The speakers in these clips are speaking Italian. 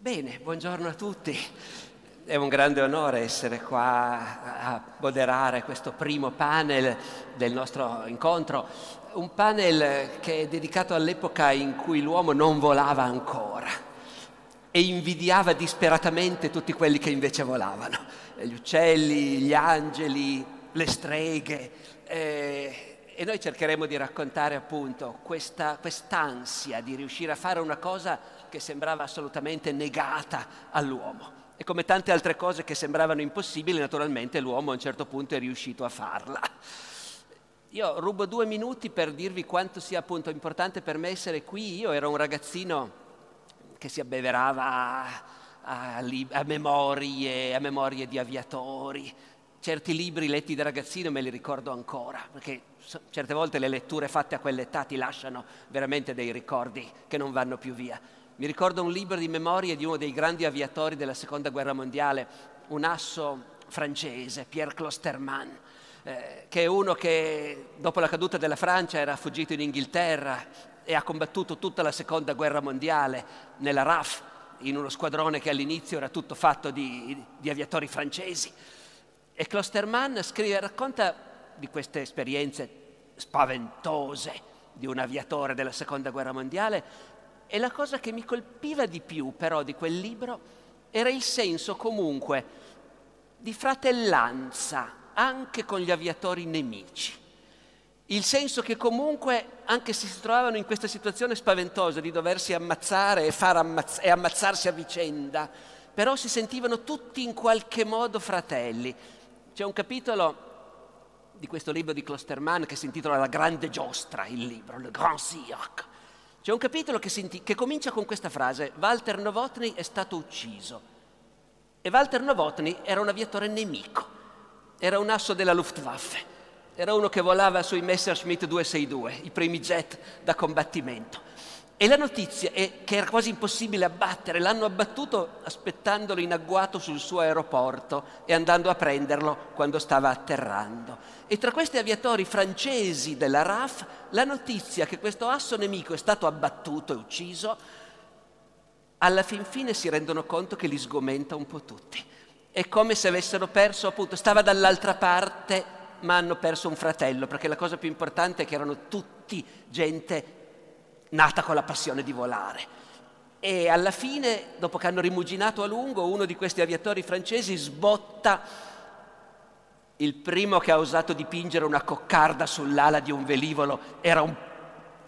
Bene, buongiorno a tutti. È un grande onore essere qua a moderare questo primo panel del nostro incontro, un panel che è dedicato all'epoca in cui l'uomo non volava ancora e invidiava disperatamente tutti quelli che invece volavano, gli uccelli, gli angeli, le streghe. Eh, e noi cercheremo di raccontare appunto questa, quest'ansia di riuscire a fare una cosa che sembrava assolutamente negata all'uomo. E come tante altre cose che sembravano impossibili, naturalmente l'uomo a un certo punto è riuscito a farla. Io rubo due minuti per dirvi quanto sia appunto importante per me essere qui. Io ero un ragazzino che si abbeverava a, a, a memorie, a memorie di aviatori, certi libri letti da ragazzino me li ricordo ancora, perché certe volte le letture fatte a quell'età ti lasciano veramente dei ricordi che non vanno più via. Mi ricordo un libro di memorie di uno dei grandi aviatori della seconda guerra mondiale, un asso francese, Pierre Clostermann, eh, che è uno che dopo la caduta della Francia era fuggito in Inghilterra e ha combattuto tutta la seconda guerra mondiale nella RAF, in uno squadrone che all'inizio era tutto fatto di, di aviatori francesi. E Klosterman scrive, racconta di queste esperienze spaventose di un aviatore della seconda guerra mondiale e la cosa che mi colpiva di più però di quel libro era il senso comunque di fratellanza anche con gli aviatori nemici. Il senso che comunque, anche se si trovavano in questa situazione spaventosa di doversi ammazzare e, ammazz- e ammazzarsi a vicenda, però si sentivano tutti in qualche modo fratelli c'è un capitolo di questo libro di Klosterman che si intitola La grande giostra, il libro, Le Grand Cirque. C'è un capitolo che, inti- che comincia con questa frase, Walter Novotny è stato ucciso. E Walter Novotny era un aviatore nemico, era un asso della Luftwaffe, era uno che volava sui Messerschmitt 262, i primi jet da combattimento. E la notizia è che era quasi impossibile abbattere, l'hanno abbattuto aspettandolo in agguato sul suo aeroporto e andando a prenderlo quando stava atterrando. E tra questi aviatori francesi della RAF, la notizia che questo asso nemico è stato abbattuto e ucciso, alla fin fine si rendono conto che li sgomenta un po' tutti. È come se avessero perso, appunto, stava dall'altra parte, ma hanno perso un fratello, perché la cosa più importante è che erano tutti gente nata con la passione di volare. E alla fine, dopo che hanno rimuginato a lungo, uno di questi aviatori francesi sbotta il primo che ha osato dipingere una coccarda sull'ala di un velivolo era un...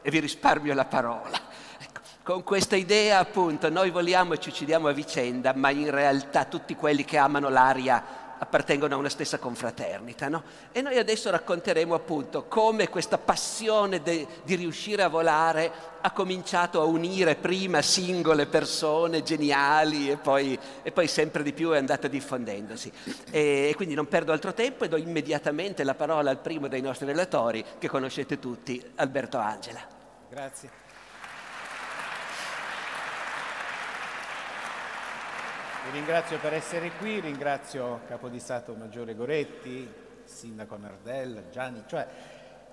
e vi risparmio la parola. Ecco, con questa idea appunto noi voliamo e ci uccidiamo a vicenda, ma in realtà tutti quelli che amano l'aria appartengono a una stessa confraternita. No? E noi adesso racconteremo appunto come questa passione de, di riuscire a volare ha cominciato a unire prima singole persone geniali e poi, e poi sempre di più è andata diffondendosi. E, e quindi non perdo altro tempo e do immediatamente la parola al primo dei nostri relatori che conoscete tutti, Alberto Angela. Grazie. Vi ringrazio per essere qui, ringrazio Capo di Stato Maggiore Goretti, Sindaco Nardella, Gianni, cioè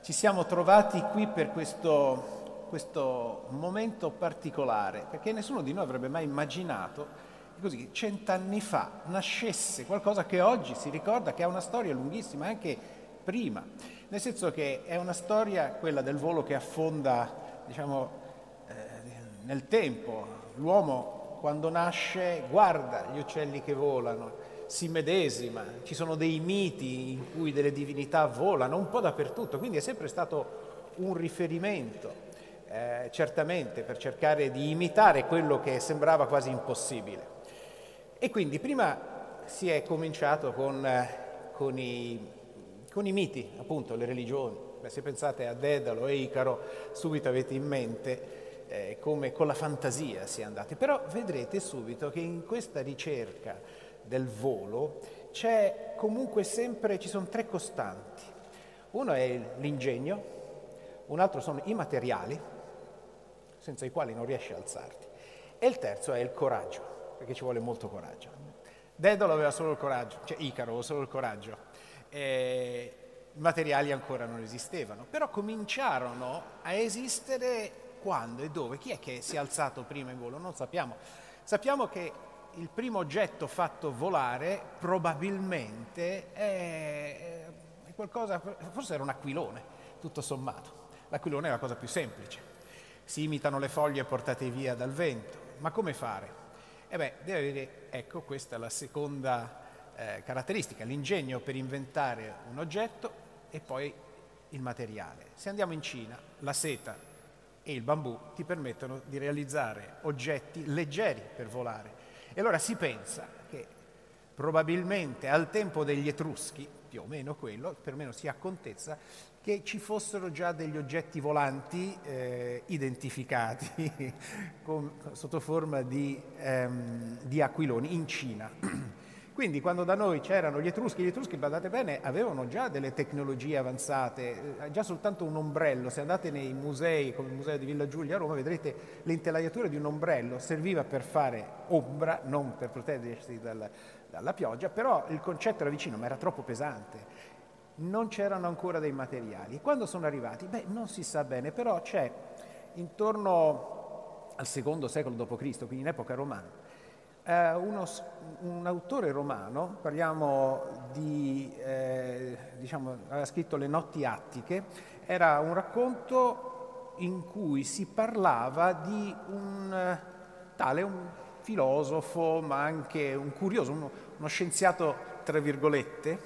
ci siamo trovati qui per questo, questo momento particolare, perché nessuno di noi avrebbe mai immaginato che così cent'anni fa nascesse qualcosa che oggi si ricorda che ha una storia lunghissima, anche prima, nel senso che è una storia, quella del volo che affonda, diciamo, eh, nel tempo. L'uomo quando nasce guarda gli uccelli che volano, si medesima, ci sono dei miti in cui delle divinità volano un po' dappertutto, quindi è sempre stato un riferimento, eh, certamente per cercare di imitare quello che sembrava quasi impossibile. E quindi prima si è cominciato con, con, i, con i, miti, appunto, le religioni. Beh, se pensate a Dedalo e Icaro, subito avete in mente eh, come con la fantasia si è andati, però vedrete subito che in questa ricerca del volo c'è comunque sempre, ci sono tre costanti. Uno è l'ingegno, un altro sono i materiali, senza i quali non riesci a alzarti, e il terzo è il coraggio, perché ci vuole molto coraggio. Dedalo aveva solo il coraggio, cioè Icaro aveva solo il coraggio. Eh, materiali ancora non esistevano, però cominciarono a esistere quando e dove? Chi è che si è alzato prima in volo? Non sappiamo. Sappiamo che il primo oggetto fatto volare probabilmente è, qualcosa, forse era un aquilone, tutto sommato. L'aquilone è la cosa più semplice. Si imitano le foglie portate via dal vento. Ma come fare? E eh beh, deve avere, ecco, questa è la seconda eh, caratteristica, l'ingegno per inventare un oggetto e poi il materiale. Se andiamo in Cina, la seta e il bambù ti permettono di realizzare oggetti leggeri per volare. E allora si pensa che probabilmente al tempo degli Etruschi, più o meno quello, perlomeno si ha contezza, che ci fossero già degli oggetti volanti eh, identificati con, sotto forma di, ehm, di aquiloni in Cina. Quindi quando da noi c'erano gli Etruschi, gli Etruschi, badate bene, avevano già delle tecnologie avanzate, eh, già soltanto un ombrello, se andate nei musei come il museo di Villa Giulia a Roma vedrete l'intelaiatura di un ombrello, serviva per fare ombra, non per proteggersi dal, dalla pioggia, però il concetto era vicino, ma era troppo pesante. Non c'erano ancora dei materiali. Quando sono arrivati? Beh, non si sa bene, però c'è intorno al secondo secolo d.C., quindi in epoca romana, eh, uno, un autore romano, parliamo di, eh, diciamo, aveva scritto Le notti attiche, era un racconto in cui si parlava di un tale, un filosofo, ma anche un curioso, uno, uno scienziato, tra virgolette,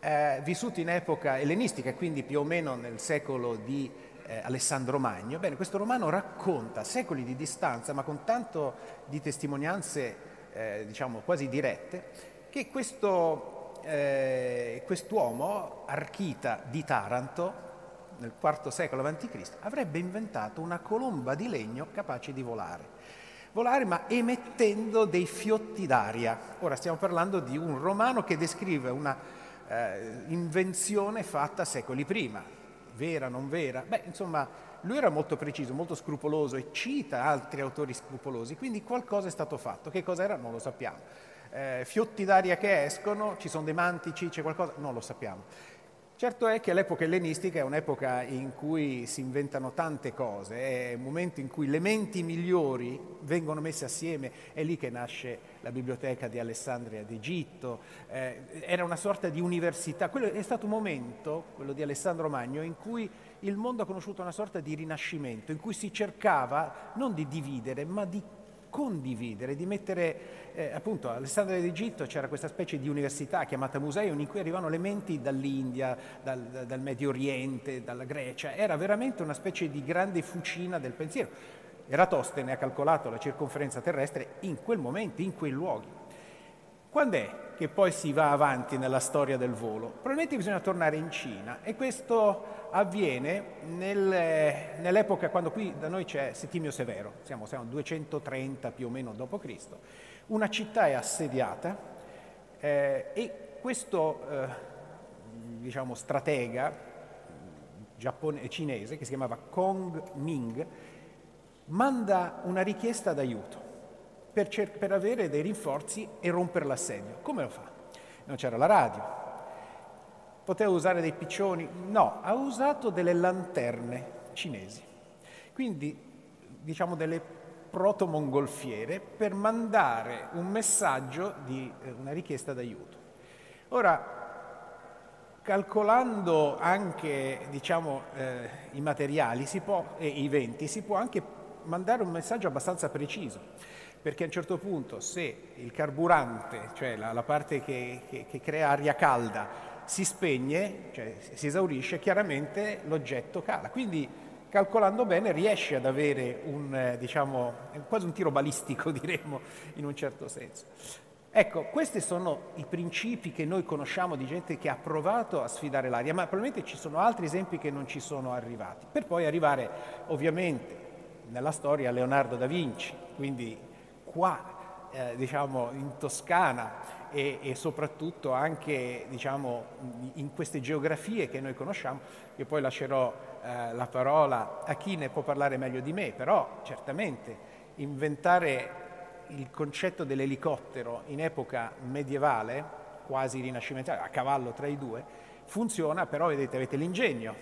eh, vissuto in epoca ellenistica, quindi più o meno nel secolo di eh, Alessandro Magno. Bene, questo romano racconta secoli di distanza, ma con tanto di testimonianze eh, diciamo quasi dirette, che questo, eh, quest'uomo, Archita di Taranto, nel IV secolo a.C., avrebbe inventato una colomba di legno capace di volare. Volare ma emettendo dei fiotti d'aria. Ora stiamo parlando di un romano che descrive una eh, invenzione fatta secoli prima. Vera, non vera? Beh, insomma, lui era molto preciso, molto scrupoloso e cita altri autori scrupolosi, quindi qualcosa è stato fatto. Che cosa era? Non lo sappiamo. Eh, fiotti d'aria che escono, ci sono dei mantici, c'è qualcosa? Non lo sappiamo. Certo è che l'epoca ellenistica è un'epoca in cui si inventano tante cose, è un momento in cui le menti migliori vengono messe assieme, è lì che nasce la biblioteca di Alessandria d'Egitto, eh, era una sorta di università, quello è stato un momento, quello di Alessandro Magno, in cui il mondo ha conosciuto una sorta di rinascimento, in cui si cercava non di dividere, ma di condividere, di mettere, eh, appunto, Alessandria d'Egitto c'era questa specie di università chiamata museo in cui arrivavano le menti dall'India, dal, dal Medio Oriente, dalla Grecia, era veramente una specie di grande fucina del pensiero. Eratostene ha calcolato la circonferenza terrestre in quel momento, in quei luoghi. Quando è che poi si va avanti nella storia del volo? Probabilmente bisogna tornare in Cina e questo avviene nel, nell'epoca quando qui da noi c'è Settimio Severo, siamo, siamo 230 più o meno d.C., una città è assediata eh, e questo eh, diciamo, stratega giappone, cinese che si chiamava Kong Ming manda una richiesta d'aiuto per, cer- per avere dei rinforzi e rompere l'assedio. Come lo fa? Non c'era la radio. Poteva usare dei piccioni? No, ha usato delle lanterne cinesi. Quindi, diciamo, delle proto-mongolfiere per mandare un messaggio di eh, una richiesta d'aiuto. Ora, calcolando anche diciamo, eh, i materiali e i venti, si può anche mandare un messaggio abbastanza preciso perché a un certo punto se il carburante, cioè la, la parte che, che, che, crea aria calda, si spegne, cioè si esaurisce, chiaramente l'oggetto cala. Quindi calcolando bene riesce ad avere un, eh, diciamo, quasi un tiro balistico, diremmo, in un certo senso. Ecco, questi sono i principi che noi conosciamo di gente che ha provato a sfidare l'aria, ma probabilmente ci sono altri esempi che non ci sono arrivati, per poi arrivare ovviamente nella storia a Leonardo da Vinci, quindi qua eh, diciamo, in Toscana e, e soprattutto anche diciamo, in queste geografie che noi conosciamo, io poi lascerò eh, la parola a chi ne può parlare meglio di me, però certamente inventare il concetto dell'elicottero in epoca medievale, quasi rinascimentale, a cavallo tra i due, funziona, però vedete, avete l'ingegno,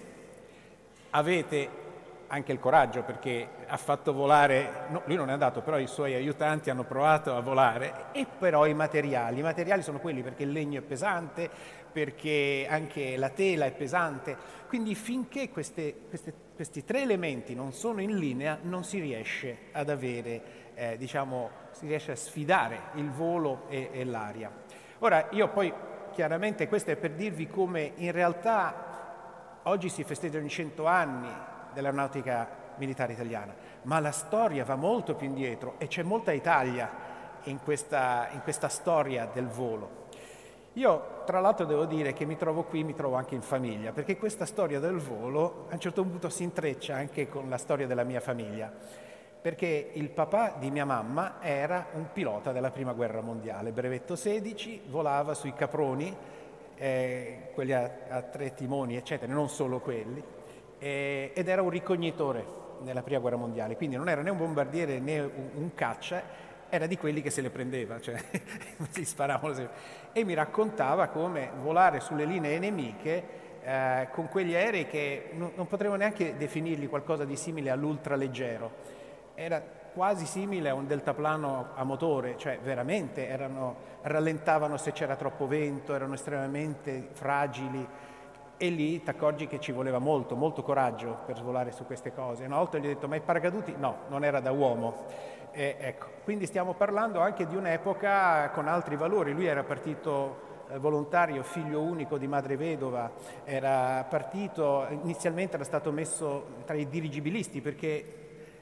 avete anche il coraggio perché ha fatto volare, no, lui non è andato, però i suoi aiutanti hanno provato a volare e però i materiali, i materiali sono quelli perché il legno è pesante, perché anche la tela è pesante, quindi finché queste, queste, questi tre elementi non sono in linea non si riesce ad avere, eh, diciamo, si riesce a sfidare il volo e, e l'aria. Ora io poi chiaramente questo è per dirvi come in realtà oggi si festeggiano i 100 anni dell'aeronautica militare italiana, ma la storia va molto più indietro e c'è molta Italia in questa, in questa storia del volo. Io tra l'altro devo dire che mi trovo qui, mi trovo anche in famiglia, perché questa storia del volo a un certo punto si intreccia anche con la storia della mia famiglia, perché il papà di mia mamma era un pilota della prima guerra mondiale, brevetto 16, volava sui caproni, eh, quelli a, a tre timoni, eccetera, non solo quelli, eh, ed era un ricognitore nella prima guerra mondiale, quindi non era né un bombardiere né un, un caccia, era di quelli che se le prendeva, cioè si sparavano sempre. E mi raccontava come volare sulle linee nemiche eh, con quegli aerei che non, non potremmo neanche definirli qualcosa di simile all'ultraleggero. Era quasi simile a un deltaplano a motore, cioè veramente erano, rallentavano se c'era troppo vento, erano estremamente fragili e lì ti accorgi che ci voleva molto, molto coraggio per svolare su queste cose. Una volta gli ho detto, ma i paracaduti? No, non era da uomo. E, ecco, quindi stiamo parlando anche di un'epoca con altri valori. Lui era partito eh, volontario, figlio unico di madre vedova, era partito, inizialmente era stato messo tra i dirigibilisti perché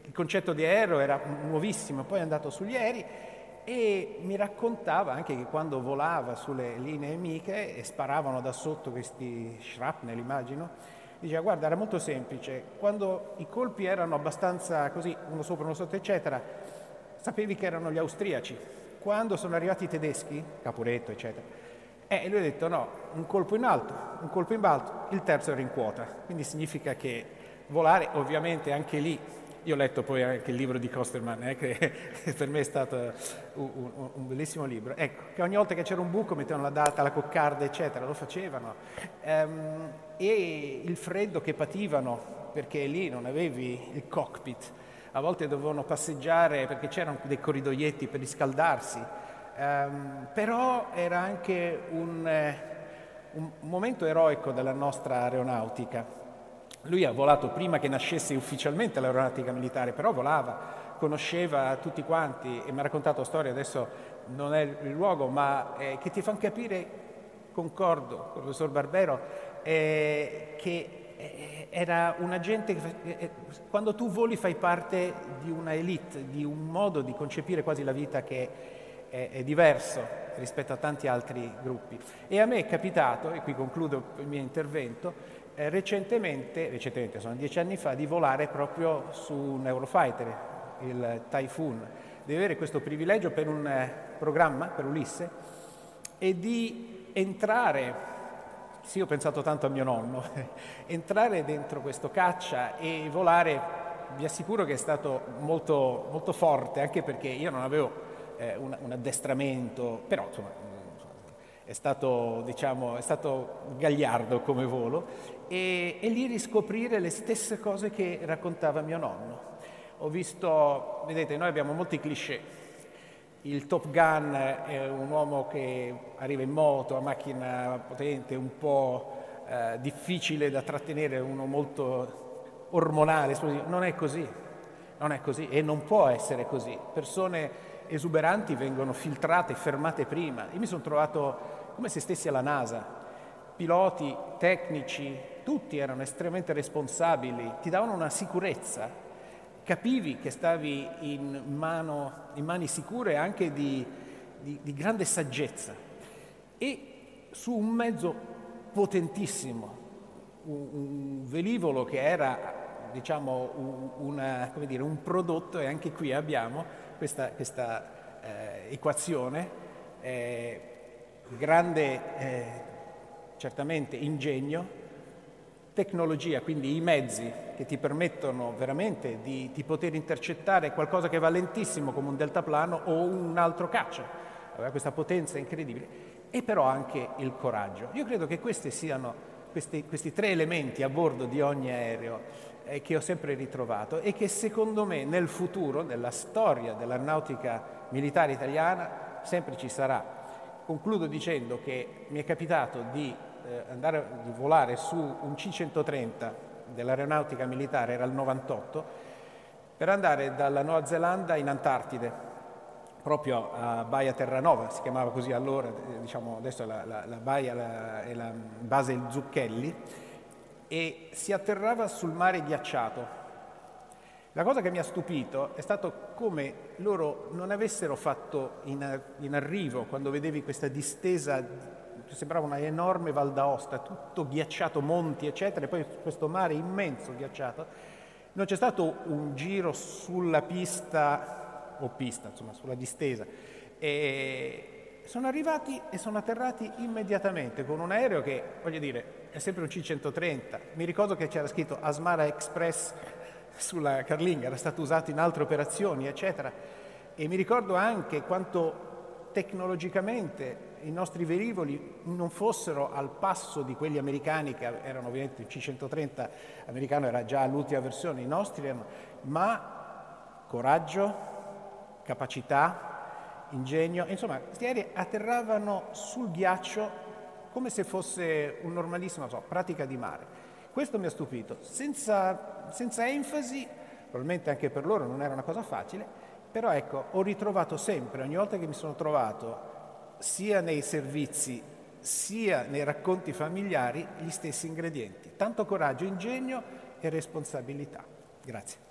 il concetto di aereo era nuovissimo, poi è andato sugli aerei e mi raccontava anche che quando volava sulle linee nemiche e sparavano da sotto questi shrapnel, immagino, diceva guarda era molto semplice, quando i colpi erano abbastanza così, uno sopra, uno sotto, eccetera, sapevi che erano gli austriaci. Quando sono arrivati i tedeschi, Capuretto, eccetera, eh, lui ha detto no, un colpo in alto, un colpo in basso, il terzo era in quota, quindi significa che volare ovviamente anche lì io ho letto poi anche il libro di Kosterman, eh, che per me è stato un, un, un, bellissimo libro. Ecco, che ogni volta che c'era un buco mettevano la data, la coccarda, eccetera, lo facevano. Ehm, e il freddo che pativano, perché lì non avevi il cockpit, a volte dovevano passeggiare perché c'erano dei corridoietti per riscaldarsi, ehm, però era anche un, eh, un momento eroico della nostra aeronautica lui ha volato prima che nascesse ufficialmente l'aeronautica militare, però volava, conosceva tutti quanti e mi ha raccontato storie, adesso non è il luogo, ma eh, che ti fanno capire, concordo con il professor Barbero, eh, che eh, era una gente che eh, eh, quando tu voli fai parte di una elite, di un modo di concepire quasi la vita che è, è diverso rispetto a tanti altri gruppi. E a me è capitato, e qui concludo il mio intervento, eh, recentemente, recentemente, sono dieci anni fa, di volare proprio su un Eurofighter, il Typhoon, di avere questo privilegio per un eh, programma, per Ulisse, e di entrare, sì ho pensato tanto a mio nonno, entrare dentro questo caccia e volare, vi assicuro che è stato molto, molto forte, anche perché io non avevo eh, un, un addestramento, però insomma è stato, diciamo, è stato gagliardo come volo e, e, lì riscoprire le stesse cose che raccontava mio nonno. Ho visto, vedete, noi abbiamo molti cliché. Il Top Gun è un uomo che arriva in moto, a macchina potente, un po' eh, difficile da trattenere, uno molto ormonale, non è così, non è così e non può essere così. Persone esuberanti vengono filtrate, fermate prima. Io mi sono trovato come se stessi alla NASA. Piloti, tecnici, tutti erano estremamente responsabili, ti davano una sicurezza, capivi che stavi in, mano, in mani sicure anche di, di, di grande saggezza e su un mezzo potentissimo, un, un velivolo che era diciamo, un, una, dire, un, prodotto e anche qui abbiamo questa, questa eh, equazione. Eh, grande eh, certamente ingegno, tecnologia, quindi i mezzi che ti permettono veramente di, di, poter intercettare qualcosa che va lentissimo come un deltaplano o un altro caccia, aveva questa potenza incredibile, e però anche il coraggio. Io credo che questi siano questi, questi tre elementi a bordo di ogni aereo eh, che ho sempre ritrovato e che secondo me nel futuro, nella storia dell'aeronautica militare italiana, sempre ci sarà. Concludo dicendo che mi è capitato di, eh, andare, di volare su un C-130 dell'aeronautica militare, era il 98, per andare dalla Nuova Zelanda in Antartide, proprio a Baia Terranova, si chiamava così allora, eh, diciamo adesso la, la, la baia la, è la base Zucchelli, e si atterrava sul mare ghiacciato. La cosa che mi ha stupito è stato come loro non avessero fatto in, in arrivo, quando vedevi questa distesa, sembrava una enorme Val d'Aosta, tutto ghiacciato, monti eccetera, e poi questo mare immenso ghiacciato, non c'è stato un giro sulla pista, o pista, insomma, sulla distesa. E sono arrivati e sono atterrati immediatamente con un aereo che, voglio dire, è sempre un C-130. Mi ricordo che c'era scritto Asmara Express sulla carlinga, era stato usato in altre operazioni, eccetera. E mi ricordo anche quanto tecnologicamente i nostri velivoli non fossero al passo di quelli americani, che erano ovviamente il C-130 americano era già l'ultima versione, i nostri erano, ma coraggio, capacità, ingegno, insomma, questi aerei atterravano sul ghiaccio come se fosse un normalissima so, pratica di mare. Questo mi ha stupito, senza, senza enfasi, probabilmente anche per loro non era una cosa facile, però ecco, ho ritrovato sempre, ogni volta che mi sono trovato sia nei servizi sia nei racconti familiari gli stessi ingredienti, tanto coraggio, ingegno e responsabilità. Grazie.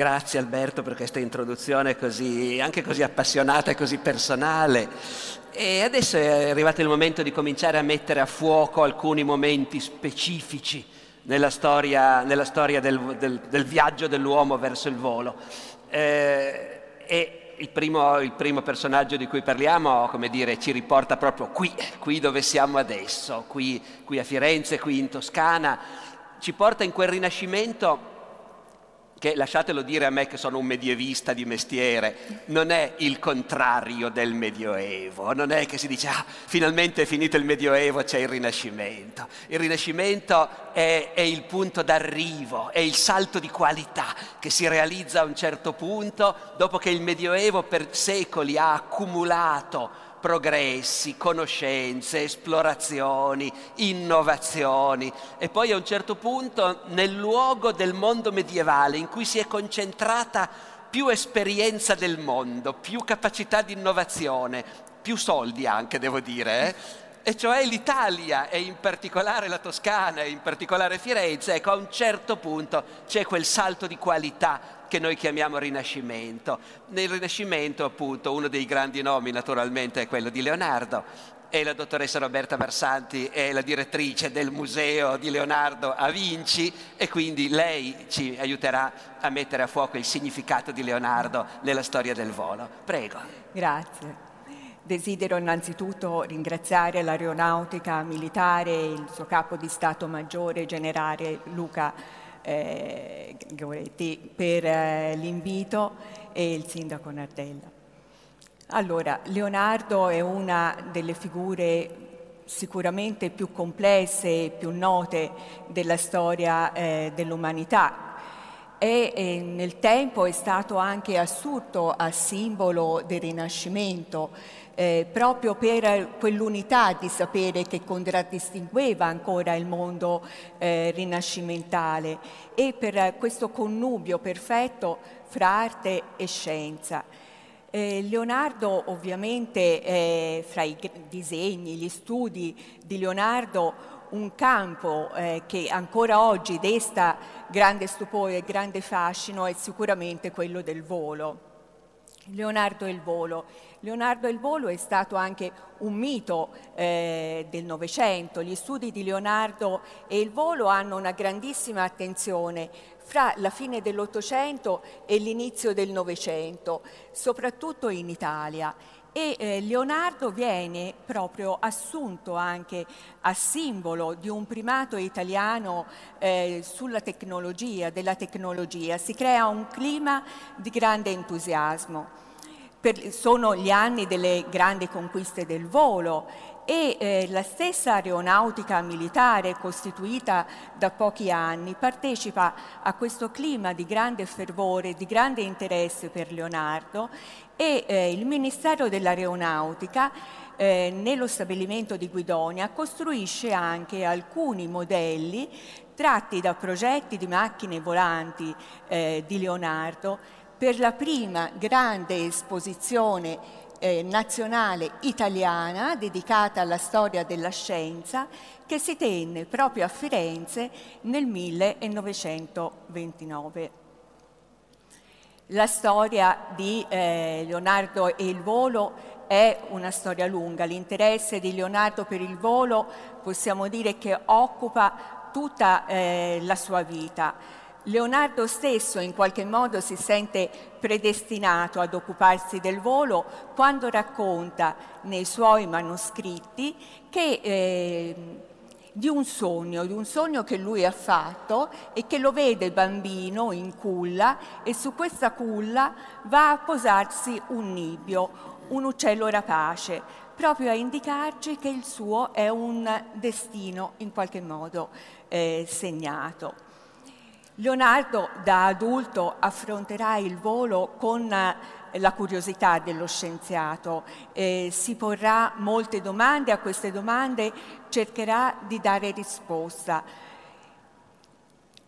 Grazie Alberto per questa introduzione così, anche così appassionata e così personale. E adesso è arrivato il momento di cominciare a mettere a fuoco alcuni momenti specifici nella storia, nella storia del, del, del, viaggio dell'uomo verso il volo. Eh, il primo, il primo, personaggio di cui parliamo, come dire, ci riporta proprio qui, qui dove siamo adesso, qui, qui a Firenze, qui in Toscana, ci porta in quel rinascimento che lasciatelo dire a me che sono un medievista di mestiere, non è il contrario del Medioevo, non è che si dice ah, finalmente è finito il Medioevo, c'è il Rinascimento. Il Rinascimento è, è il punto d'arrivo, è il salto di qualità che si realizza a un certo punto dopo che il Medioevo per secoli ha accumulato progressi, conoscenze, esplorazioni, innovazioni e poi a un certo punto nel luogo del mondo medievale in cui si è concentrata più esperienza del mondo, più capacità di innovazione, più soldi anche devo dire, eh? e cioè l'Italia e in particolare la Toscana e in particolare Firenze, ecco a un certo punto c'è quel salto di qualità che noi chiamiamo Rinascimento. Nel Rinascimento, appunto, uno dei grandi nomi naturalmente è quello di Leonardo e la dottoressa Roberta Versanti è la direttrice del museo di Leonardo a Vinci e quindi lei ci aiuterà a mettere a fuoco il significato di Leonardo nella storia del volo. Prego. Grazie. Desidero innanzitutto ringraziare l'aeronautica militare e il suo capo di Stato Maggiore generale Luca eh, Goretti per eh, l'invito e il sindaco Nardella. Allora, Leonardo è una delle figure sicuramente più complesse e più note della storia eh, dell'umanità e nel tempo è stato anche assurto a simbolo del Rinascimento eh, proprio per quell'unità di sapere che contraddistingueva ancora il mondo eh, rinascimentale e per questo connubio perfetto fra arte e scienza. Eh, Leonardo ovviamente eh, fra i disegni, gli studi di Leonardo un campo eh, che ancora oggi desta grande stupore e grande fascino è sicuramente quello del volo. Leonardo e il volo. Leonardo e il volo è stato anche un mito eh, del Novecento. Gli studi di Leonardo e il volo hanno una grandissima attenzione fra la fine dell'Ottocento e l'inizio del Novecento, soprattutto in Italia. E eh, Leonardo viene proprio assunto anche a simbolo di un primato italiano eh, sulla tecnologia, della tecnologia. Si crea un clima di grande entusiasmo. Per, sono gli anni delle grandi conquiste del volo e eh, la stessa aeronautica militare costituita da pochi anni partecipa a questo clima di grande fervore, di grande interesse per Leonardo e eh, il Ministero dell'Aeronautica eh, nello stabilimento di Guidonia costruisce anche alcuni modelli tratti da progetti di macchine volanti eh, di Leonardo per la prima grande esposizione eh, nazionale italiana dedicata alla storia della scienza che si tenne proprio a Firenze nel 1929. La storia di eh, Leonardo e il volo è una storia lunga. L'interesse di Leonardo per il volo possiamo dire che occupa tutta eh, la sua vita. Leonardo stesso in qualche modo si sente predestinato ad occuparsi del volo quando racconta nei suoi manoscritti che eh, di un sogno, di un sogno che lui ha fatto e che lo vede bambino in culla e su questa culla va a posarsi un nibbio, un uccello rapace, proprio a indicarci che il suo è un destino in qualche modo eh, segnato. Leonardo da adulto affronterà il volo con la curiosità dello scienziato, eh, si porrà molte domande, a queste domande cercherà di dare risposta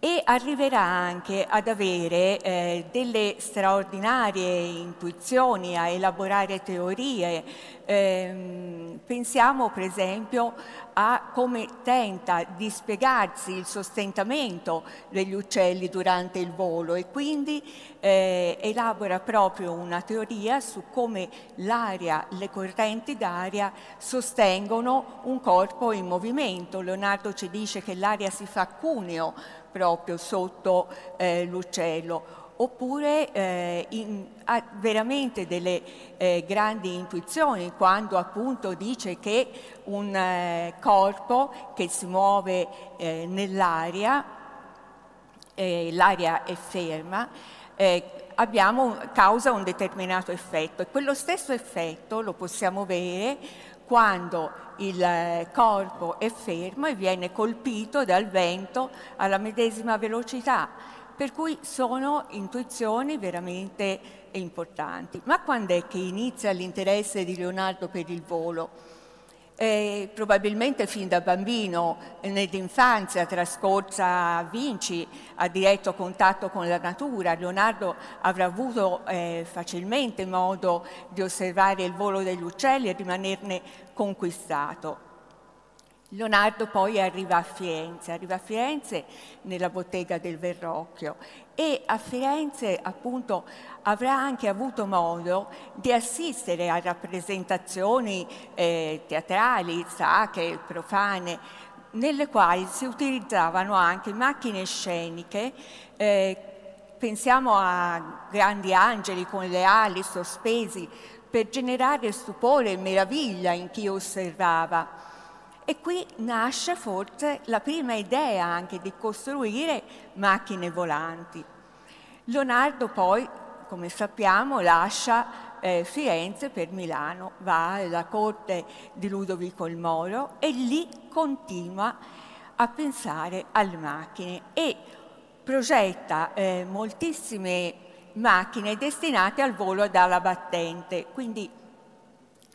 e arriverà anche ad avere eh, delle straordinarie intuizioni, a elaborare teorie. Eh, pensiamo per esempio a come tenta di spiegarsi il sostentamento degli uccelli durante il volo e quindi eh, elabora proprio una teoria su come l'aria, le correnti d'aria sostengono un corpo in movimento. Leonardo ci dice che l'aria si fa cuneo proprio sotto eh, l'uccello oppure eh, in, ha veramente delle eh, grandi intuizioni quando appunto dice che un eh, corpo che si muove eh, nell'aria, eh, l'aria è ferma, eh, abbiamo, causa un determinato effetto. E quello stesso effetto lo possiamo vedere quando il corpo è fermo e viene colpito dal vento alla medesima velocità per cui sono intuizioni veramente importanti. Ma quando è che inizia l'interesse di Leonardo per il volo? Eh, probabilmente fin da bambino, nell'infanzia trascorsa a Vinci, a diretto contatto con la natura, Leonardo avrà avuto eh, facilmente modo di osservare il volo degli uccelli e rimanerne conquistato. Leonardo poi arriva a Firenze, arriva a Firenze nella bottega del Verrocchio e a Firenze appunto avrà anche avuto modo di assistere a rappresentazioni eh, teatrali, sacre, profane, nelle quali si utilizzavano anche macchine sceniche eh, pensiamo a grandi angeli con le ali sospesi per generare stupore e meraviglia in chi osservava. E qui nasce forse la prima idea anche di costruire macchine volanti. Leonardo poi, come sappiamo, lascia eh, Firenze per Milano, va alla corte di Ludovico il Moro e lì continua a pensare alle macchine e progetta eh, moltissime macchine destinate al volo dalla battente. Quindi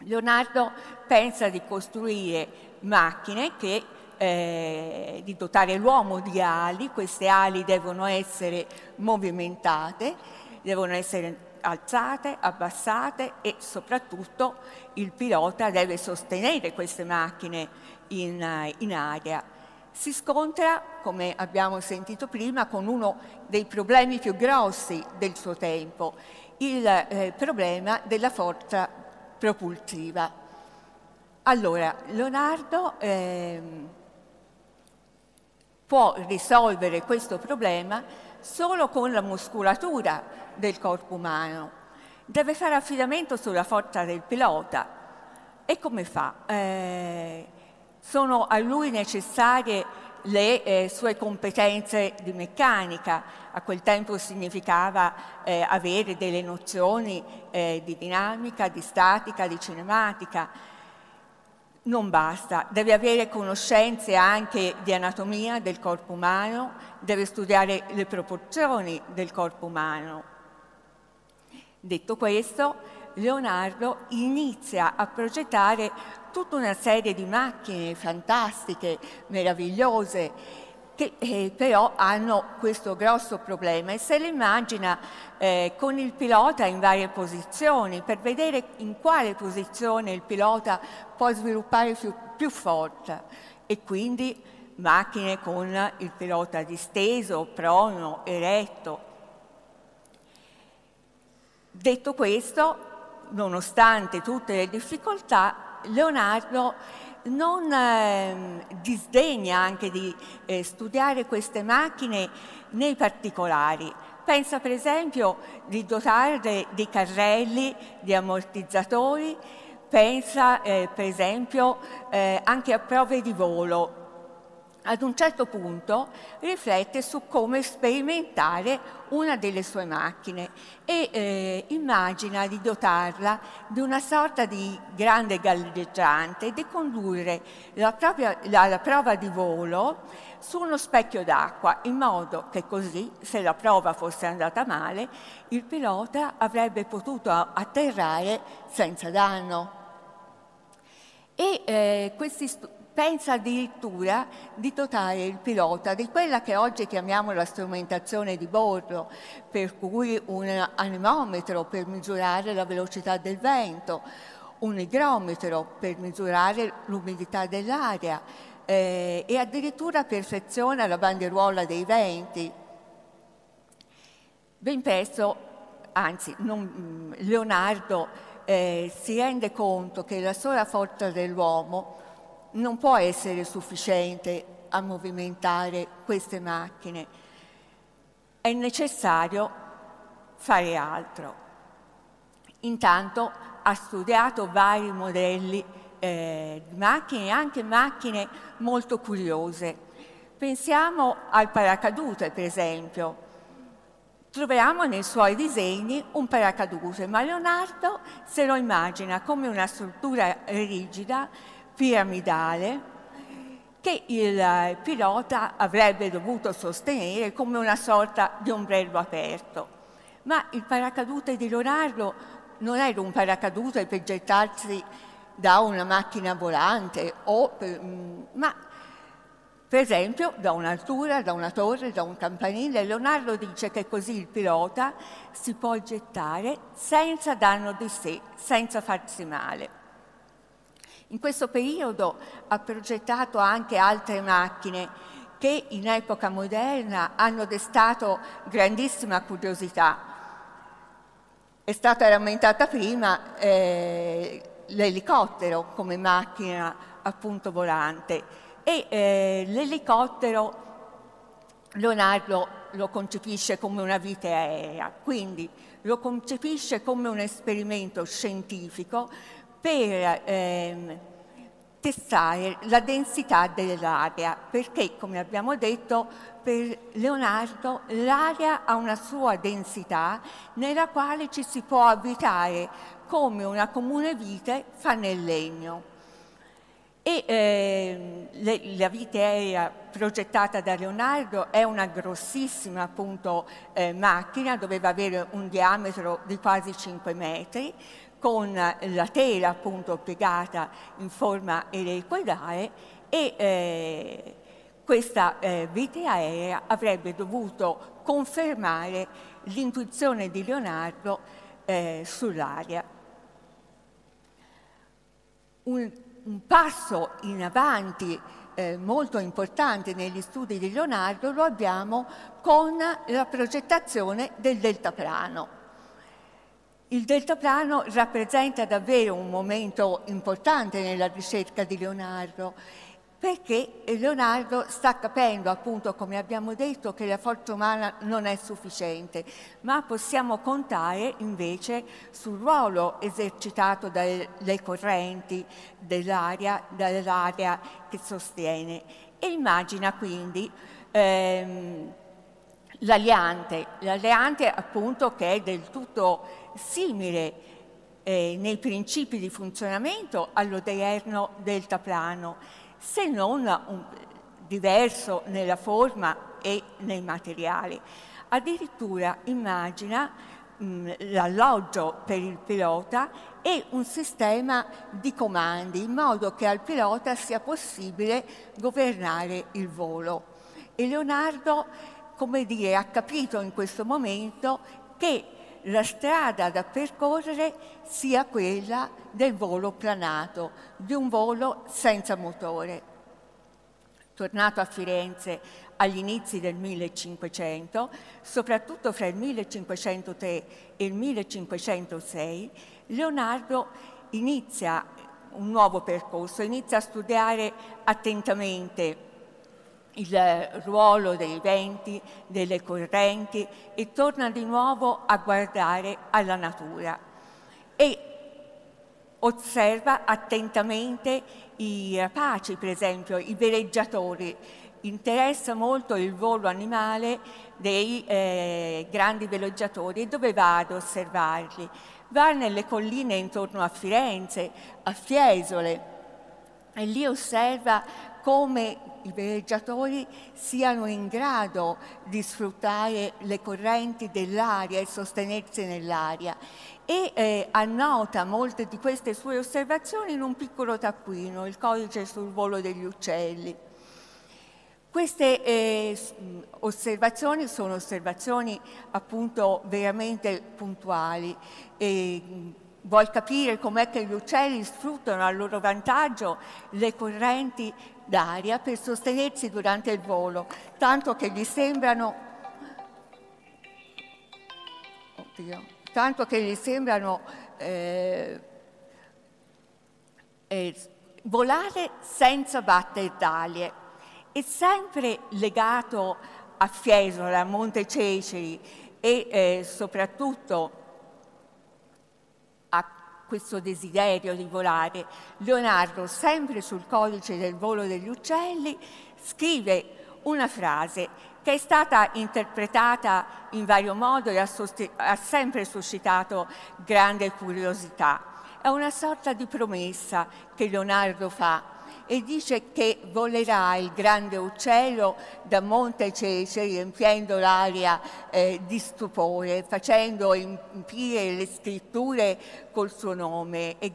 Leonardo pensa di costruire macchine che eh, di dotare l'uomo di ali, queste ali devono essere movimentate, devono essere alzate, abbassate e soprattutto il pilota deve sostenere queste macchine in, in aria. Si scontra, come abbiamo sentito prima, con uno dei problemi più grossi del suo tempo, il eh, problema della forza propulsiva. Allora, Leonardo eh, può risolvere questo problema solo con la muscolatura del corpo umano deve fare affidamento sulla forza del pilota. E come fa? Eh, sono a lui necessarie le eh, sue competenze di meccanica. A quel tempo significava eh, avere delle nozioni eh, di dinamica, di statica, di cinematica. Non basta, deve avere conoscenze anche di anatomia del corpo umano, deve studiare le proporzioni del corpo umano. Detto questo, Leonardo inizia a progettare tutta una serie di macchine fantastiche, meravigliose, che eh, però hanno questo grosso problema e se le immagina eh, con il pilota in varie posizioni per vedere in quale posizione il pilota può sviluppare più, più forza e quindi macchine con il pilota disteso, prono, eretto. Detto questo, nonostante tutte le difficoltà, Leonardo non eh, disdegna anche di eh, studiare queste macchine nei particolari. Pensa per esempio di dotarle di carrelli, di ammortizzatori, pensa eh, per esempio eh, anche a prove di volo ad un certo punto riflette su come sperimentare una delle sue macchine e eh, immagina di dotarla di una sorta di grande galleggiante e di condurre la, propria, la, la prova di volo su uno specchio d'acqua, in modo che così, se la prova fosse andata male, il pilota avrebbe potuto atterrare senza danno. E eh, questi, pensa addirittura di dotare il pilota di quella che oggi chiamiamo la strumentazione di bordo, per cui un anemometro per misurare la velocità del vento, un igrometro per misurare l'umidità dell'aria eh, e addirittura perfeziona la bandieruola dei venti. Ben presto, anzi non, Leonardo eh, si rende conto che la sola forza dell'uomo non può essere sufficiente a movimentare queste macchine, è necessario fare altro. Intanto ha studiato vari modelli eh, di macchine, anche macchine molto curiose. Pensiamo al paracadute, per esempio. Troviamo nei suoi disegni un paracadute, ma Leonardo se lo immagina come una struttura rigida piramidale che il pilota avrebbe dovuto sostenere come una sorta di ombrello aperto. Ma il paracadute di Leonardo non era un paracadute per gettarsi da una macchina volante, per, mm, ma per esempio da un'altura, da una torre, da un campanile. Leonardo dice che così il pilota si può gettare senza danno di sé, senza farsi male. In questo periodo ha progettato anche altre macchine che in epoca moderna hanno destato grandissima curiosità. È stata rammentata prima eh, l'elicottero come macchina appunto volante e eh, l'elicottero Leonardo lo concepisce come una vite aerea, quindi lo concepisce come un esperimento scientifico per ehm, testare la densità dell'aria, perché come abbiamo detto per Leonardo l'aria ha una sua densità nella quale ci si può abitare come una comune vite fa nel legno. E eh, le, la vite aerea progettata da Leonardo è una grossissima appunto, eh, macchina, doveva avere un diametro di quasi 5 metri, con la tela appunto piegata in forma elicoidale e eh, questa eh, vite aerea avrebbe dovuto confermare l'intuizione di Leonardo eh, sull'aria. Un, un, passo in avanti eh, molto importante negli studi di Leonardo lo abbiamo con la progettazione del deltaplano. Il deltaplano rappresenta davvero un momento importante nella ricerca di Leonardo perché Leonardo sta capendo, appunto, come abbiamo detto, che la forza umana non è sufficiente, ma possiamo contare invece sul ruolo esercitato dalle correnti dell'aria, dall'aria che sostiene. E immagina quindi ehm, l'aliante, l'aliante appunto che è del tutto simile eh, nei principi di funzionamento all'odierno deltaplano se non un, diverso nella forma e nei materiali. Addirittura immagina mh, l'alloggio per il pilota e un sistema di comandi in modo che al pilota sia possibile governare il volo. E Leonardo, come dire, ha capito in questo momento che la strada da percorrere sia quella del volo planato, di un volo senza motore. Tornato a Firenze agli inizi del 1500, soprattutto fra il 1503 e il 1506, Leonardo inizia un nuovo percorso, inizia a studiare attentamente il ruolo dei venti, delle correnti e torna di nuovo a guardare alla natura e osserva attentamente i rapaci, per esempio, i veleggiatori. Interessa molto il volo animale dei eh, grandi veleggiatori e dove va ad osservarli? Va nelle colline intorno a Firenze, a Fiesole, e lì osserva come i veleggiatori siano in grado di sfruttare le correnti dell'aria e sostenersi nell'aria e eh, annota molte di queste sue osservazioni in un piccolo taccuino, il codice sul volo degli uccelli. Queste eh, osservazioni sono osservazioni appunto veramente puntuali e vuol capire com'è che gli uccelli sfruttano a loro vantaggio le correnti d'aria per sostenersi durante il volo, tanto che gli sembrano, oddio, tanto che gli sembrano eh, eh, volare senza battaglie. È sempre legato a Fiesola, a Monte Ceceri e eh, soprattutto questo desiderio di volare, Leonardo, sempre sul codice del volo degli uccelli, scrive una frase che è stata interpretata in vario modo e ha, ha sempre suscitato grande curiosità. È una sorta di promessa che Leonardo fa e dice che volerà il grande uccello da Monte Cesare riempiendo l'aria eh, di stupore, facendo empire le scritture col suo nome. E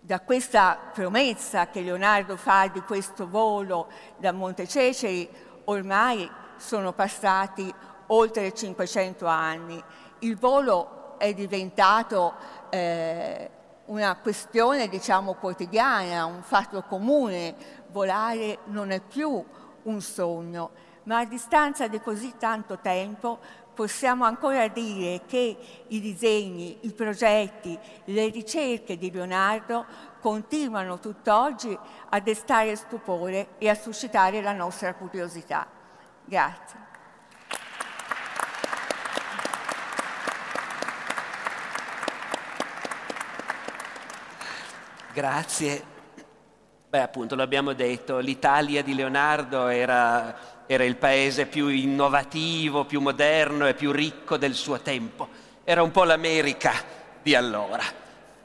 da questa promessa che Leonardo fa di questo volo da Monte Cesare ormai sono passati oltre 500 anni. Il volo è diventato eh, una questione diciamo quotidiana, un fatto comune, volare non è più un sogno, ma a distanza di così tanto tempo possiamo ancora dire che i disegni, i progetti, le ricerche di Leonardo continuano tutt'oggi a destare stupore e a suscitare la nostra curiosità. Grazie. Grazie. Beh, appunto, l'abbiamo detto, l'Italia di Leonardo era, era il paese più innovativo, più moderno e più ricco del suo tempo. Era un po' l'America di allora.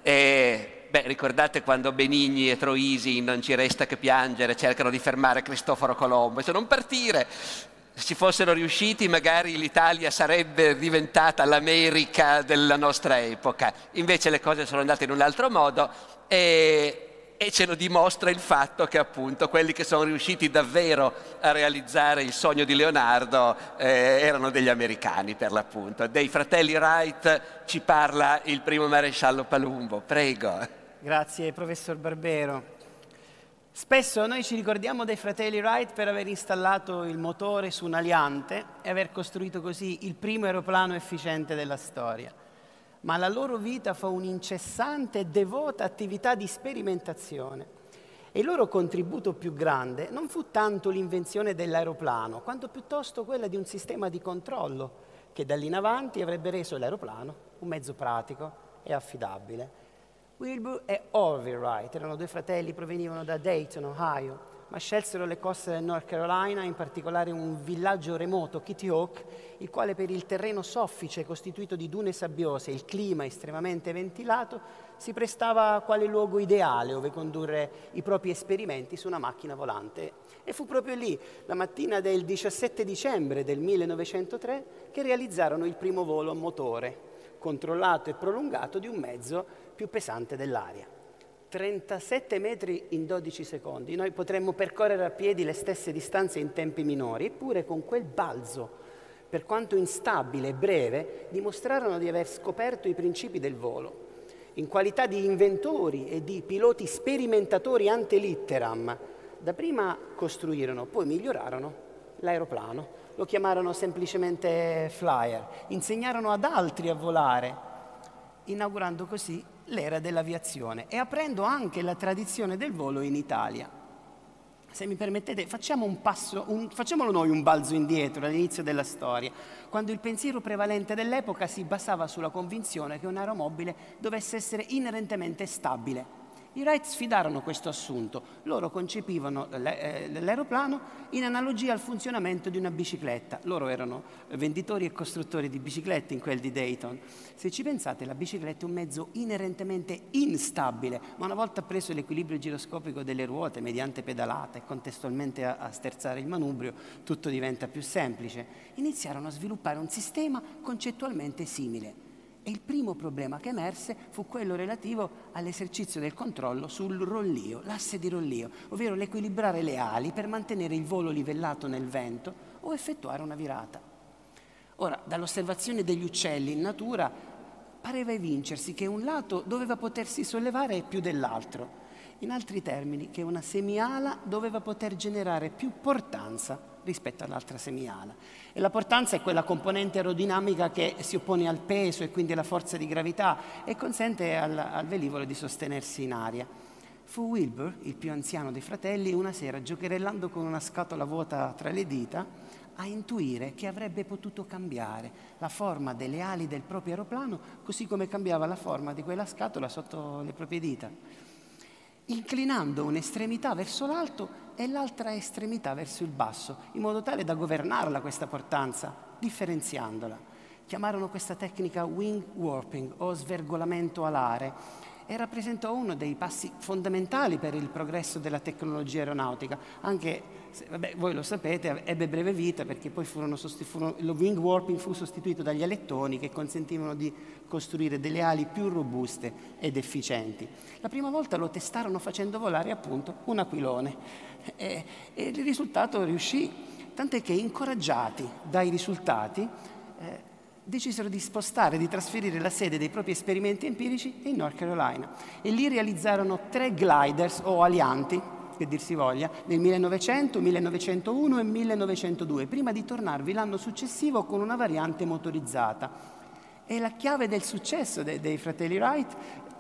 E, beh, ricordate quando Benigni e Troisi Non ci resta che piangere cercano di fermare Cristoforo Colombo se non partire, se ci fossero riusciti magari l'Italia sarebbe diventata l'America della nostra epoca. Invece le cose sono andate in un altro modo e, e ce lo dimostra il fatto che appunto quelli che sono riusciti davvero a realizzare il sogno di Leonardo eh, erano degli americani per l'appunto. Dei fratelli Wright ci parla il primo maresciallo Palumbo, prego. Grazie professor Barbero. Spesso noi ci ricordiamo dei fratelli Wright per aver installato il motore su un aliante e aver costruito così il primo aeroplano efficiente della storia ma la loro vita fa un'incessante e devota attività di sperimentazione. E il loro contributo più grande non fu tanto l'invenzione dell'aeroplano, quanto piuttosto quella di un sistema di controllo che da lì in avanti avrebbe reso l'aeroplano un mezzo pratico e affidabile. Wilbur e Orville Wright erano due fratelli, provenivano da Dayton, Ohio, ma scelsero le coste del North Carolina, in particolare un villaggio remoto, Kitty Hawk, il quale per il terreno soffice costituito di dune sabbiose e il clima estremamente ventilato si prestava quale luogo ideale dove condurre i propri esperimenti su una macchina volante. E fu proprio lì, la mattina del 17 dicembre del 1903, che realizzarono il primo volo a motore, controllato e prolungato di un mezzo più pesante dell'aria. 37 metri in 12 secondi. Noi potremmo percorrere a piedi le stesse distanze in tempi minori, eppure con quel balzo, per quanto instabile e breve, dimostrarono di aver scoperto i principi del volo. In qualità di inventori e di piloti sperimentatori ante litteram, dapprima costruirono, poi migliorarono l'aeroplano, lo chiamarono semplicemente flyer, insegnarono ad altri a volare, inaugurando così l'era dell'aviazione e aprendo anche la tradizione del volo in Italia. Se mi permettete, facciamo un passo, un, facciamolo noi un balzo indietro all'inizio della storia, quando il pensiero prevalente dell'epoca si basava sulla convinzione che un aeromobile dovesse essere inerentemente stabile i Wright sfidarono questo assunto. Loro concepivano eh, l'aeroplano in analogia al funzionamento di una bicicletta. Loro erano venditori e costruttori di biciclette in quel di Dayton. Se ci pensate, la bicicletta è un mezzo inerentemente instabile, ma una volta preso l'equilibrio giroscopico delle ruote mediante pedalata e contestualmente a, a sterzare il manubrio, tutto diventa più semplice. Iniziarono a sviluppare un sistema concettualmente simile. E il primo problema che emerse fu quello relativo all'esercizio del controllo sul rollio, l'asse di rollio, ovvero l'equilibrare le ali per mantenere il volo livellato nel vento o effettuare una virata. Ora, dall'osservazione degli uccelli in natura pareva evincersi che un lato doveva potersi sollevare più dell'altro, in altri termini che una semiala doveva poter generare più portanza rispetto all'altra semiala. E la portanza è quella componente aerodinamica che si oppone al peso e quindi alla forza di gravità e consente al, al velivolo di sostenersi in aria. Fu Wilbur, il più anziano dei fratelli, una sera giocherellando con una scatola vuota tra le dita, a intuire che avrebbe potuto cambiare la forma delle ali del proprio aeroplano, così come cambiava la forma di quella scatola sotto le proprie dita inclinando un'estremità verso l'alto e l'altra estremità verso il basso, in modo tale da governarla questa portanza, differenziandola. Chiamarono questa tecnica wing warping o svergolamento alare e rappresentò uno dei passi fondamentali per il progresso della tecnologia aeronautica, anche vabbè, voi lo sapete, ebbe breve vita perché poi furono furono, lo wing warping fu sostituito dagli alettoni che consentivano di costruire delle ali più robuste ed efficienti. La prima volta lo testarono facendo volare appunto un aquilone. E, e il risultato riuscì, tant'è che incoraggiati dai risultati eh, decisero di spostare, di trasferire la sede dei propri esperimenti empirici in North Carolina. E lì realizzarono tre gliders o alianti, che dir si voglia, nel 1900, 1901 e 1902, prima di tornarvi l'anno successivo con una variante motorizzata. E la chiave del successo dei, dei fratelli Wright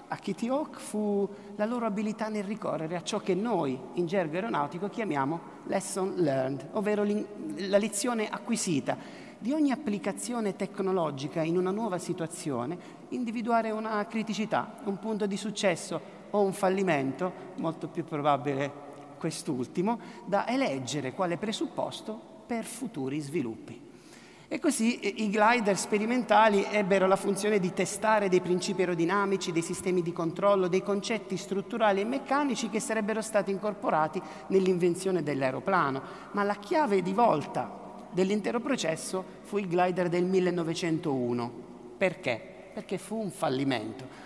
a Kitty Hawk fu la loro abilità nel ricorrere a ciò che noi in gergo aeronautico chiamiamo lesson learned, ovvero la lezione acquisita, di ogni applicazione tecnologica in una nuova situazione individuare una criticità, un punto di successo o un fallimento, molto più probabile quest'ultimo, da eleggere quale presupposto per futuri sviluppi. E così i glider sperimentali ebbero la funzione di testare dei principi aerodinamici, dei sistemi di controllo, dei concetti strutturali e meccanici che sarebbero stati incorporati nell'invenzione dell'aeroplano. Ma la chiave di volta dell'intero processo fu il glider del 1901. Perché? Perché fu un fallimento.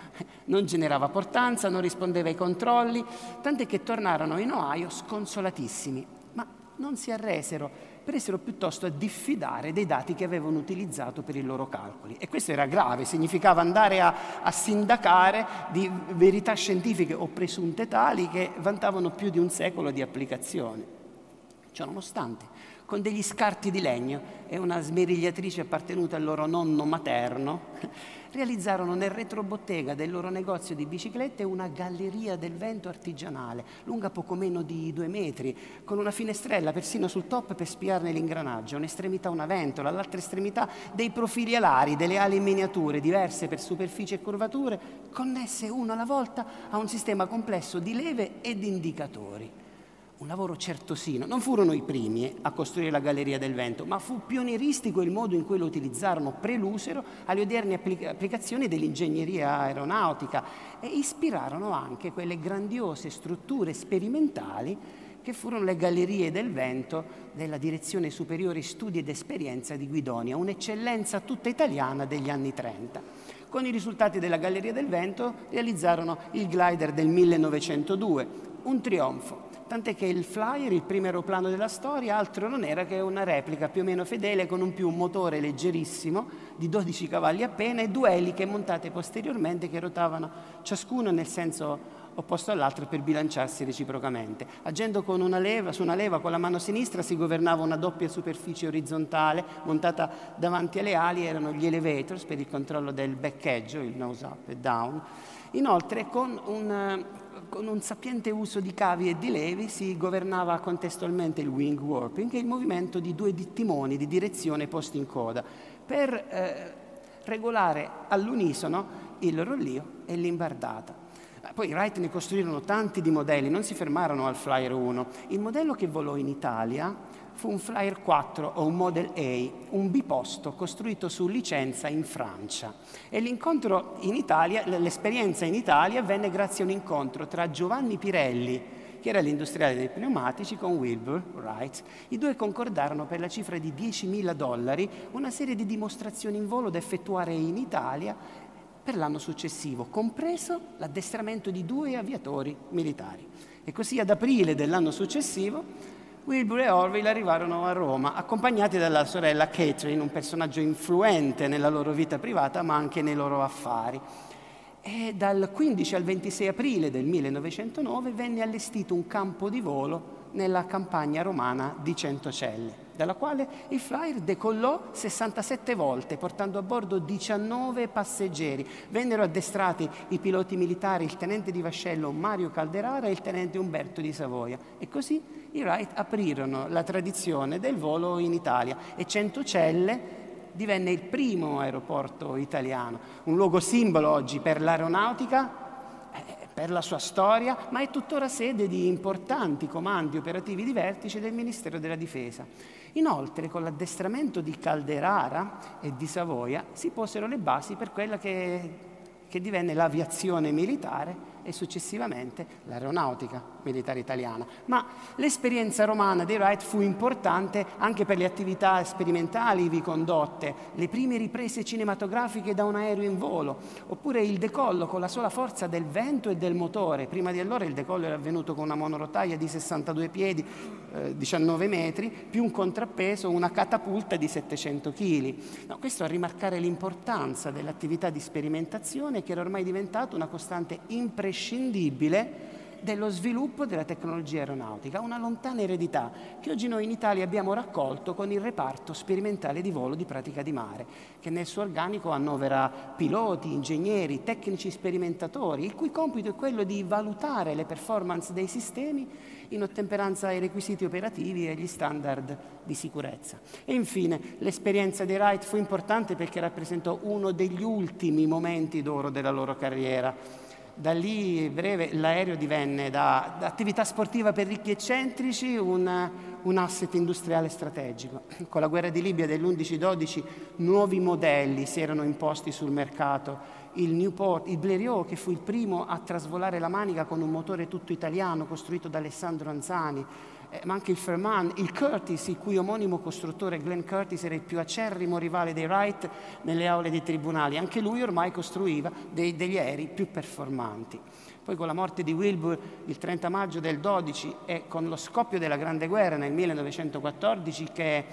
Non generava portanza, non rispondeva ai controlli, tant'è che tornarono in Ohio sconsolatissimi, ma non si arresero, presero piuttosto a diffidare dei dati che avevano utilizzato per i loro calcoli. E questo era grave, significava andare a, a sindacare di verità scientifiche o presunte tali che vantavano più di un secolo di applicazione. Ciononostante, con degli scarti di legno e una smerigliatrice appartenuta al loro nonno materno, realizzarono nel retrobottega del loro negozio di biciclette una galleria del vento artigianale, lunga poco meno di due metri, con una finestrella persino sul top per spiarne l'ingranaggio, un'estremità una ventola, all'altra estremità dei profili alari, delle ali in miniature, diverse per superficie e curvature, connesse una alla volta a un sistema complesso di leve ed indicatori un lavoro certosino. Non furono i primi eh, a costruire la Galleria del Vento, ma fu pionieristico il modo in cui lo utilizzarono, prelusero alle odierne applica- applicazioni dell'ingegneria aeronautica e ispirarono anche quelle grandiose strutture sperimentali che furono le Gallerie del Vento della Direzione Superiore Studi ed Esperienza di Guidonia, un'eccellenza tutta italiana degli anni 30. Con i risultati della Galleria del Vento realizzarono il glider del 1902, un trionfo tant'è che il Flyer, il primo aeroplano della storia, altro non era che una replica più o meno fedele con un più un motore leggerissimo di 12 cavalli appena e due eliche montate posteriormente che rotavano ciascuno nel senso opposto all'altro per bilanciarsi reciprocamente. Agendo una leva, su una leva con la mano sinistra si governava una doppia superficie orizzontale montata davanti alle ali, erano gli elevators per il controllo del beccheggio, il nose up e down. Inoltre con un con un sapiente uso di cavi e di levi si governava contestualmente il wing warping, che il movimento di due timoni di direzione posti in coda, per eh, regolare all'unisono il rollio e l'imbardata. Poi i Wright ne costruirono tanti di modelli, non si fermarono al Flyer 1. Il modello che volò in Italia fu un Flyer 4 o un Model A, un biposto costruito su licenza in Francia. E l'incontro in Italia, l'esperienza in Italia avvenne grazie a un incontro tra Giovanni Pirelli, che era l'industriale dei pneumatici, con Wilbur Wright. I due concordarono per la cifra di 10.000 dollari una serie di dimostrazioni in volo da effettuare in Italia per l'anno successivo, compreso l'addestramento di due aviatori militari. E così ad aprile dell'anno successivo Wilbur e Orville arrivarono a Roma, accompagnati dalla sorella Catherine, un personaggio influente nella loro vita privata, ma anche nei loro affari. E dal 15 al 26 aprile del 1909 venne allestito un campo di volo nella campagna romana di Centocelle dalla quale il flyer decollò 67 volte, portando a bordo 19 passeggeri. Vennero addestrati i piloti militari, il tenente di vascello Mario Calderara e il tenente Umberto di Savoia. E così i Wright aprirono la tradizione del volo in Italia e Centocelle divenne il primo aeroporto italiano, un luogo simbolo oggi per l'aeronautica per la sua storia, ma è tuttora sede di importanti comandi operativi di vertice del Ministero della Difesa. Inoltre, con l'addestramento di Calderara e di Savoia si posero le basi per quella che, che divenne l'aviazione militare e successivamente l'aeronautica militare italiana. Ma l'esperienza romana dei Wright fu importante anche per le attività sperimentali ivi condotte, le prime riprese cinematografiche da un aereo in volo, oppure il decollo con la sola forza del vento e del motore. Prima di allora il decollo era avvenuto con una monorotaia di 62 piedi, eh, 19 metri, più un contrappeso, una catapulta di 700 kg. No, questo a rimarcare l'importanza dell'attività di sperimentazione che era ormai diventata una costante imprescindibile imprescindibile dello sviluppo della tecnologia aeronautica, una lontana eredità che oggi noi in Italia abbiamo raccolto con il reparto sperimentale di volo di pratica di mare, che nel suo organico annovera piloti, ingegneri, tecnici sperimentatori, il cui compito è quello di valutare le performance dei sistemi in ottemperanza ai requisiti operativi e agli standard di sicurezza. E infine l'esperienza dei Wright fu importante perché rappresentò uno degli ultimi momenti d'oro della loro carriera da lì breve l'aereo divenne da, da, attività sportiva per ricchi eccentrici un, un, asset industriale strategico. Con la guerra di Libia dell'11-12 nuovi modelli si erano imposti sul mercato. Il Newport, il Blériot che fu il primo a trasvolare la manica con un motore tutto italiano costruito da Alessandro Anzani, eh, ma anche il Ferman, il Curtis, il cui omonimo costruttore Glenn Curtis era il più acerrimo rivale dei Wright nelle aule dei tribunali. Anche lui ormai costruiva dei, degli aerei più performanti. Poi con la morte di Wilbur il 30 maggio del 12 e con lo scoppio della Grande Guerra nel 1914 che,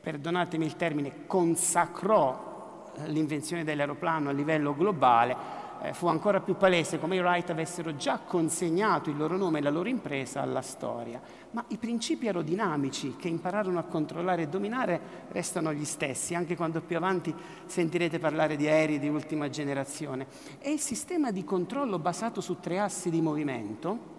perdonatemi il termine, consacrò l'invenzione dell'aeroplano a livello globale, eh, fu ancora più palese come i Wright avessero già consegnato il loro nome e la loro impresa alla storia. Ma i principi aerodinamici che impararono a controllare e dominare restano gli stessi, anche quando più avanti sentirete parlare di aerei di ultima generazione. E il sistema di controllo basato su tre assi di movimento,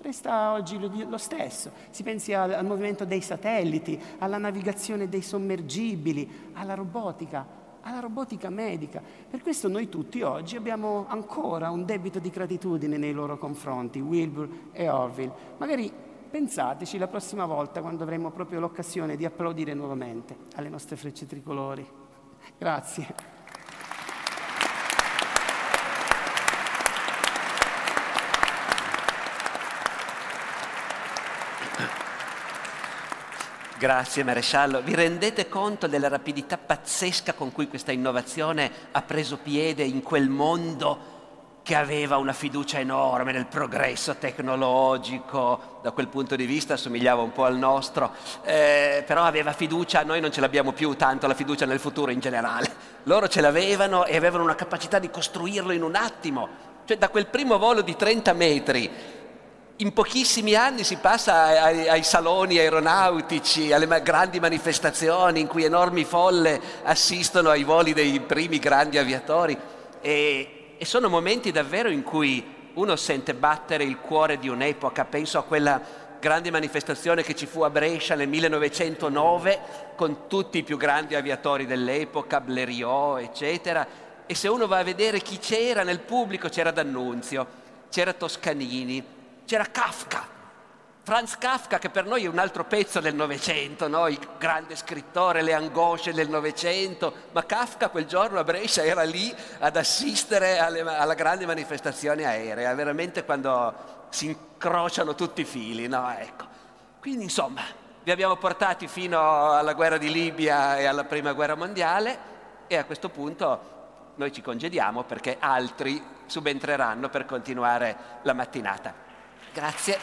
resta oggi lo stesso. Si pensi al, al, movimento dei satelliti, alla navigazione dei sommergibili, alla robotica alla robotica medica. Per questo noi tutti oggi abbiamo ancora un debito di gratitudine nei loro confronti, Wilbur e Orville. Magari pensateci la prossima volta quando avremo proprio l'occasione di applaudire nuovamente alle nostre frecce tricolori. Grazie. Grazie maresciallo. Vi rendete conto della rapidità pazzesca con cui questa innovazione ha preso piede in quel mondo che aveva una fiducia enorme nel progresso tecnologico, da quel punto di vista assomigliava un po' al nostro, eh, però aveva fiducia, noi non ce l'abbiamo più tanto la fiducia nel futuro in generale. Loro ce l'avevano e avevano una capacità di costruirlo in un attimo. Cioè da quel primo volo di 30 metri in pochissimi anni si passa ai, ai, saloni aeronautici, alle grandi manifestazioni in cui enormi folle assistono ai voli dei primi grandi aviatori. E, e sono momenti davvero in cui uno sente battere il cuore di un'epoca, penso a quella grande manifestazione che ci fu a Brescia nel 1909 con tutti i più grandi aviatori dell'epoca, Blériot, eccetera, e se uno va a vedere chi c'era nel pubblico, c'era D'Annunzio, c'era Toscanini, c'era Kafka, Franz Kafka che per noi è un altro pezzo del Novecento, no? il grande scrittore, le angosce del Novecento, ma Kafka quel giorno a Brescia era lì ad assistere alle, alla grande manifestazione aerea, veramente quando si incrociano tutti i fili. No? Ecco. Quindi insomma, vi abbiamo portati fino alla guerra di Libia e alla prima guerra mondiale e a questo punto noi ci congediamo perché altri subentreranno per continuare la mattinata. Grazie.